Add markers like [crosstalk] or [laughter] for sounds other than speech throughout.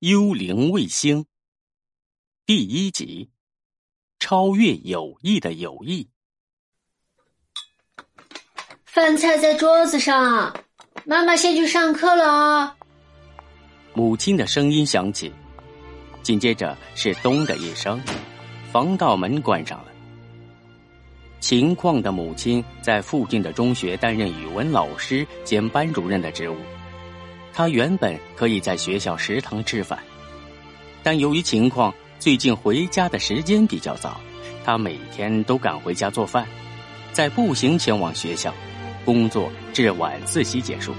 幽灵卫星第一集：超越友谊的友谊。饭菜在桌子上，妈妈先去上课了啊！母亲的声音响起，紧接着是“咚”的一声，防盗门关上了。秦况的母亲在附近的中学担任语文老师兼班主任的职务。他原本可以在学校食堂吃饭，但由于情况最近回家的时间比较早，他每天都赶回家做饭，再步行前往学校，工作至晚自习结束。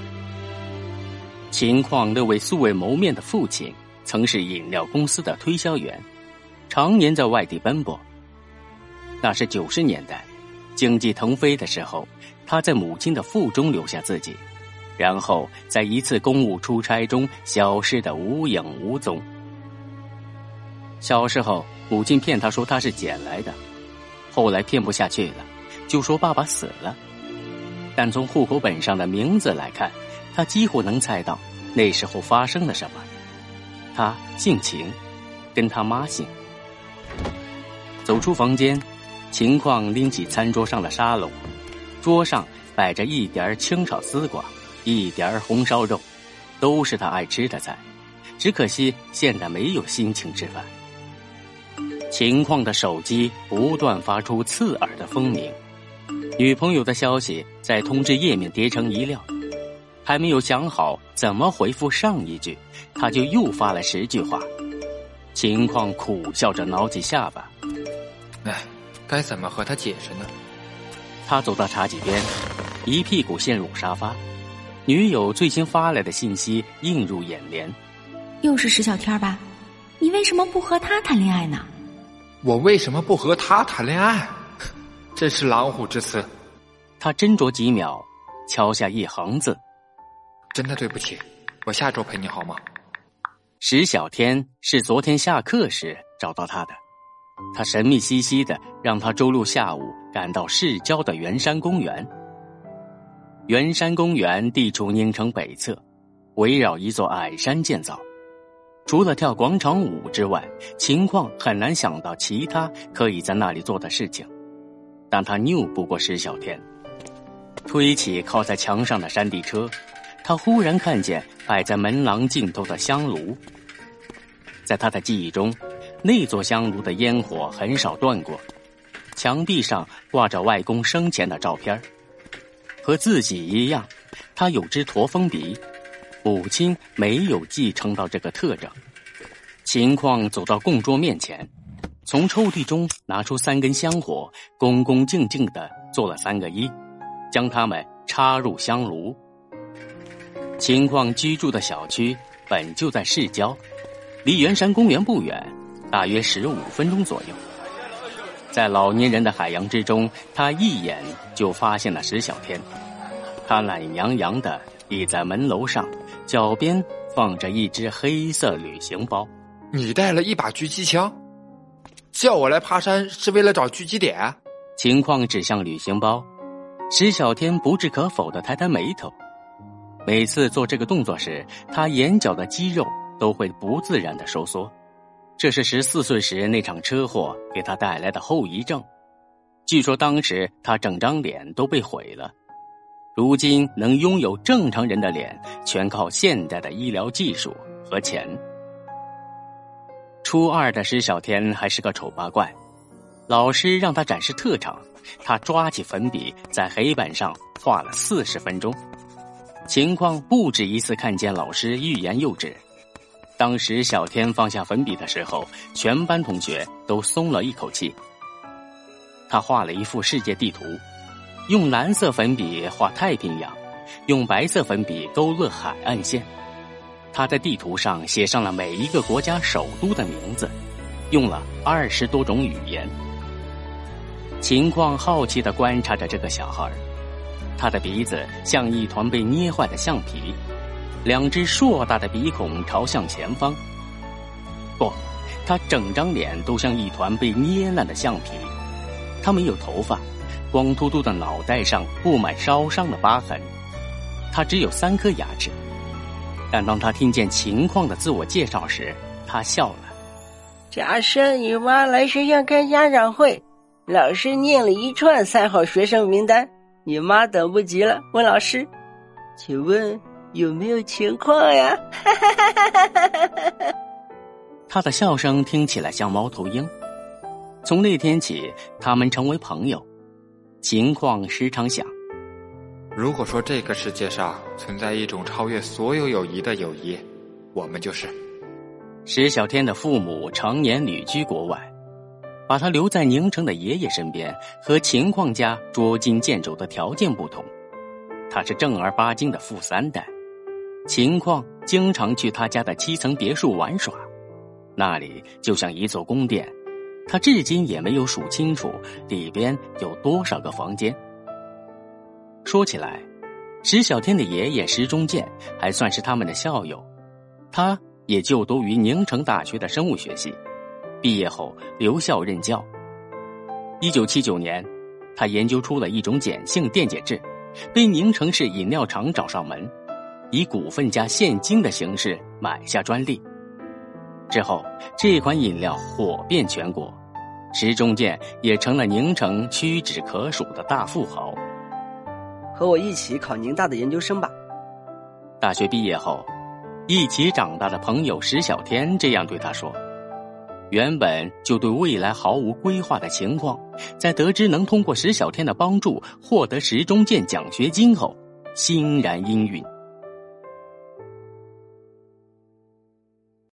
情况那位素未谋面的父亲曾是饮料公司的推销员，常年在外地奔波。那是九十年代，经济腾飞的时候，他在母亲的腹中留下自己。然后在一次公务出差中消失的无影无踪。小时候，母亲骗他说他是捡来的，后来骗不下去了，就说爸爸死了。但从户口本上的名字来看，他几乎能猜到那时候发生了什么。他姓秦，跟他妈姓。走出房间，秦况拎起餐桌上的沙笼，桌上摆着一碟清炒丝瓜。一点红烧肉，都是他爱吃的菜，只可惜现在没有心情吃饭。秦况的手机不断发出刺耳的蜂鸣，女朋友的消息在通知页面叠成一料，还没有想好怎么回复上一句，他就又发了十句话。秦况苦笑着挠起下巴，哎，该怎么和他解释呢？他走到茶几边，一屁股陷入沙发。女友最新发来的信息映入眼帘，又是石小天吧？你为什么不和他谈恋爱呢？我为什么不和他谈恋爱？真是狼虎之词。他斟酌几秒，敲下一行字：“真的对不起，我下周陪你好吗？”石小天是昨天下课时找到他的，他神秘兮兮的让他周六下午赶到市郊的圆山公园。圆山公园地处宁城北侧，围绕一座矮山建造。除了跳广场舞之外，情况很难想到其他可以在那里做的事情。但他拗不过石小天，推起靠在墙上的山地车，他忽然看见摆在门廊尽头的香炉。在他的记忆中，那座香炉的烟火很少断过，墙壁上挂着外公生前的照片和自己一样，他有只驼峰鼻，母亲没有继承到这个特征。秦况走到供桌面前，从抽屉中拿出三根香火，恭恭敬敬的做了三个揖，将它们插入香炉。秦况居住的小区本就在市郊，离圆山公园不远，大约十五分钟左右。在老年人的海洋之中，他一眼就发现了石小天。他懒洋洋的倚在门楼上，脚边放着一只黑色旅行包。你带了一把狙击枪，叫我来爬山是为了找狙击点？情况指向旅行包，石小天不置可否的抬抬眉头。每次做这个动作时，他眼角的肌肉都会不自然的收缩。这是十四岁时那场车祸给他带来的后遗症。据说当时他整张脸都被毁了。如今能拥有正常人的脸，全靠现代的医疗技术和钱。初二的石小天还是个丑八怪，老师让他展示特长，他抓起粉笔在黑板上画了四十分钟。情况不止一次看见老师欲言又止。当时小天放下粉笔的时候，全班同学都松了一口气。他画了一幅世界地图，用蓝色粉笔画太平洋，用白色粉笔勾勒海岸线。他在地图上写上了每一个国家首都的名字，用了二十多种语言。情况好奇的观察着这个小孩，他的鼻子像一团被捏坏的橡皮。两只硕大的鼻孔朝向前方。不，他整张脸都像一团被捏烂的橡皮。他没有头发，光秃秃的脑袋上布满烧伤的疤痕。他只有三颗牙齿。但当他听见情况的自我介绍时，他笑了。假设你妈来学校开家长会，老师念了一串三好学生名单，你妈等不及了，问老师：“请问有没有情况呀？” [laughs] 他的笑声听起来像猫头鹰。从那天起，他们成为朋友。情况时常想：如果说这个世界上存在一种超越所有友谊的友谊，我们就是。石小天的父母常年旅居国外，把他留在宁城的爷爷身边，和秦况家捉襟见肘的条件不同。他是正儿八经的富三代，秦况经常去他家的七层别墅玩耍，那里就像一座宫殿。他至今也没有数清楚里边有多少个房间。说起来，石小天的爷爷石中建还算是他们的校友，他也就读于宁城大学的生物学系，毕业后留校任教。一九七九年，他研究出了一种碱性电解质，被宁城市饮料厂找上门，以股份加现金的形式买下专利。之后，这款饮料火遍全国，石中建也成了宁城屈指可数的大富豪。和我一起考宁大的研究生吧。大学毕业后，一起长大的朋友石小天这样对他说：“原本就对未来毫无规划的情况，在得知能通过石小天的帮助获得石中建奖学金后，欣然应允。”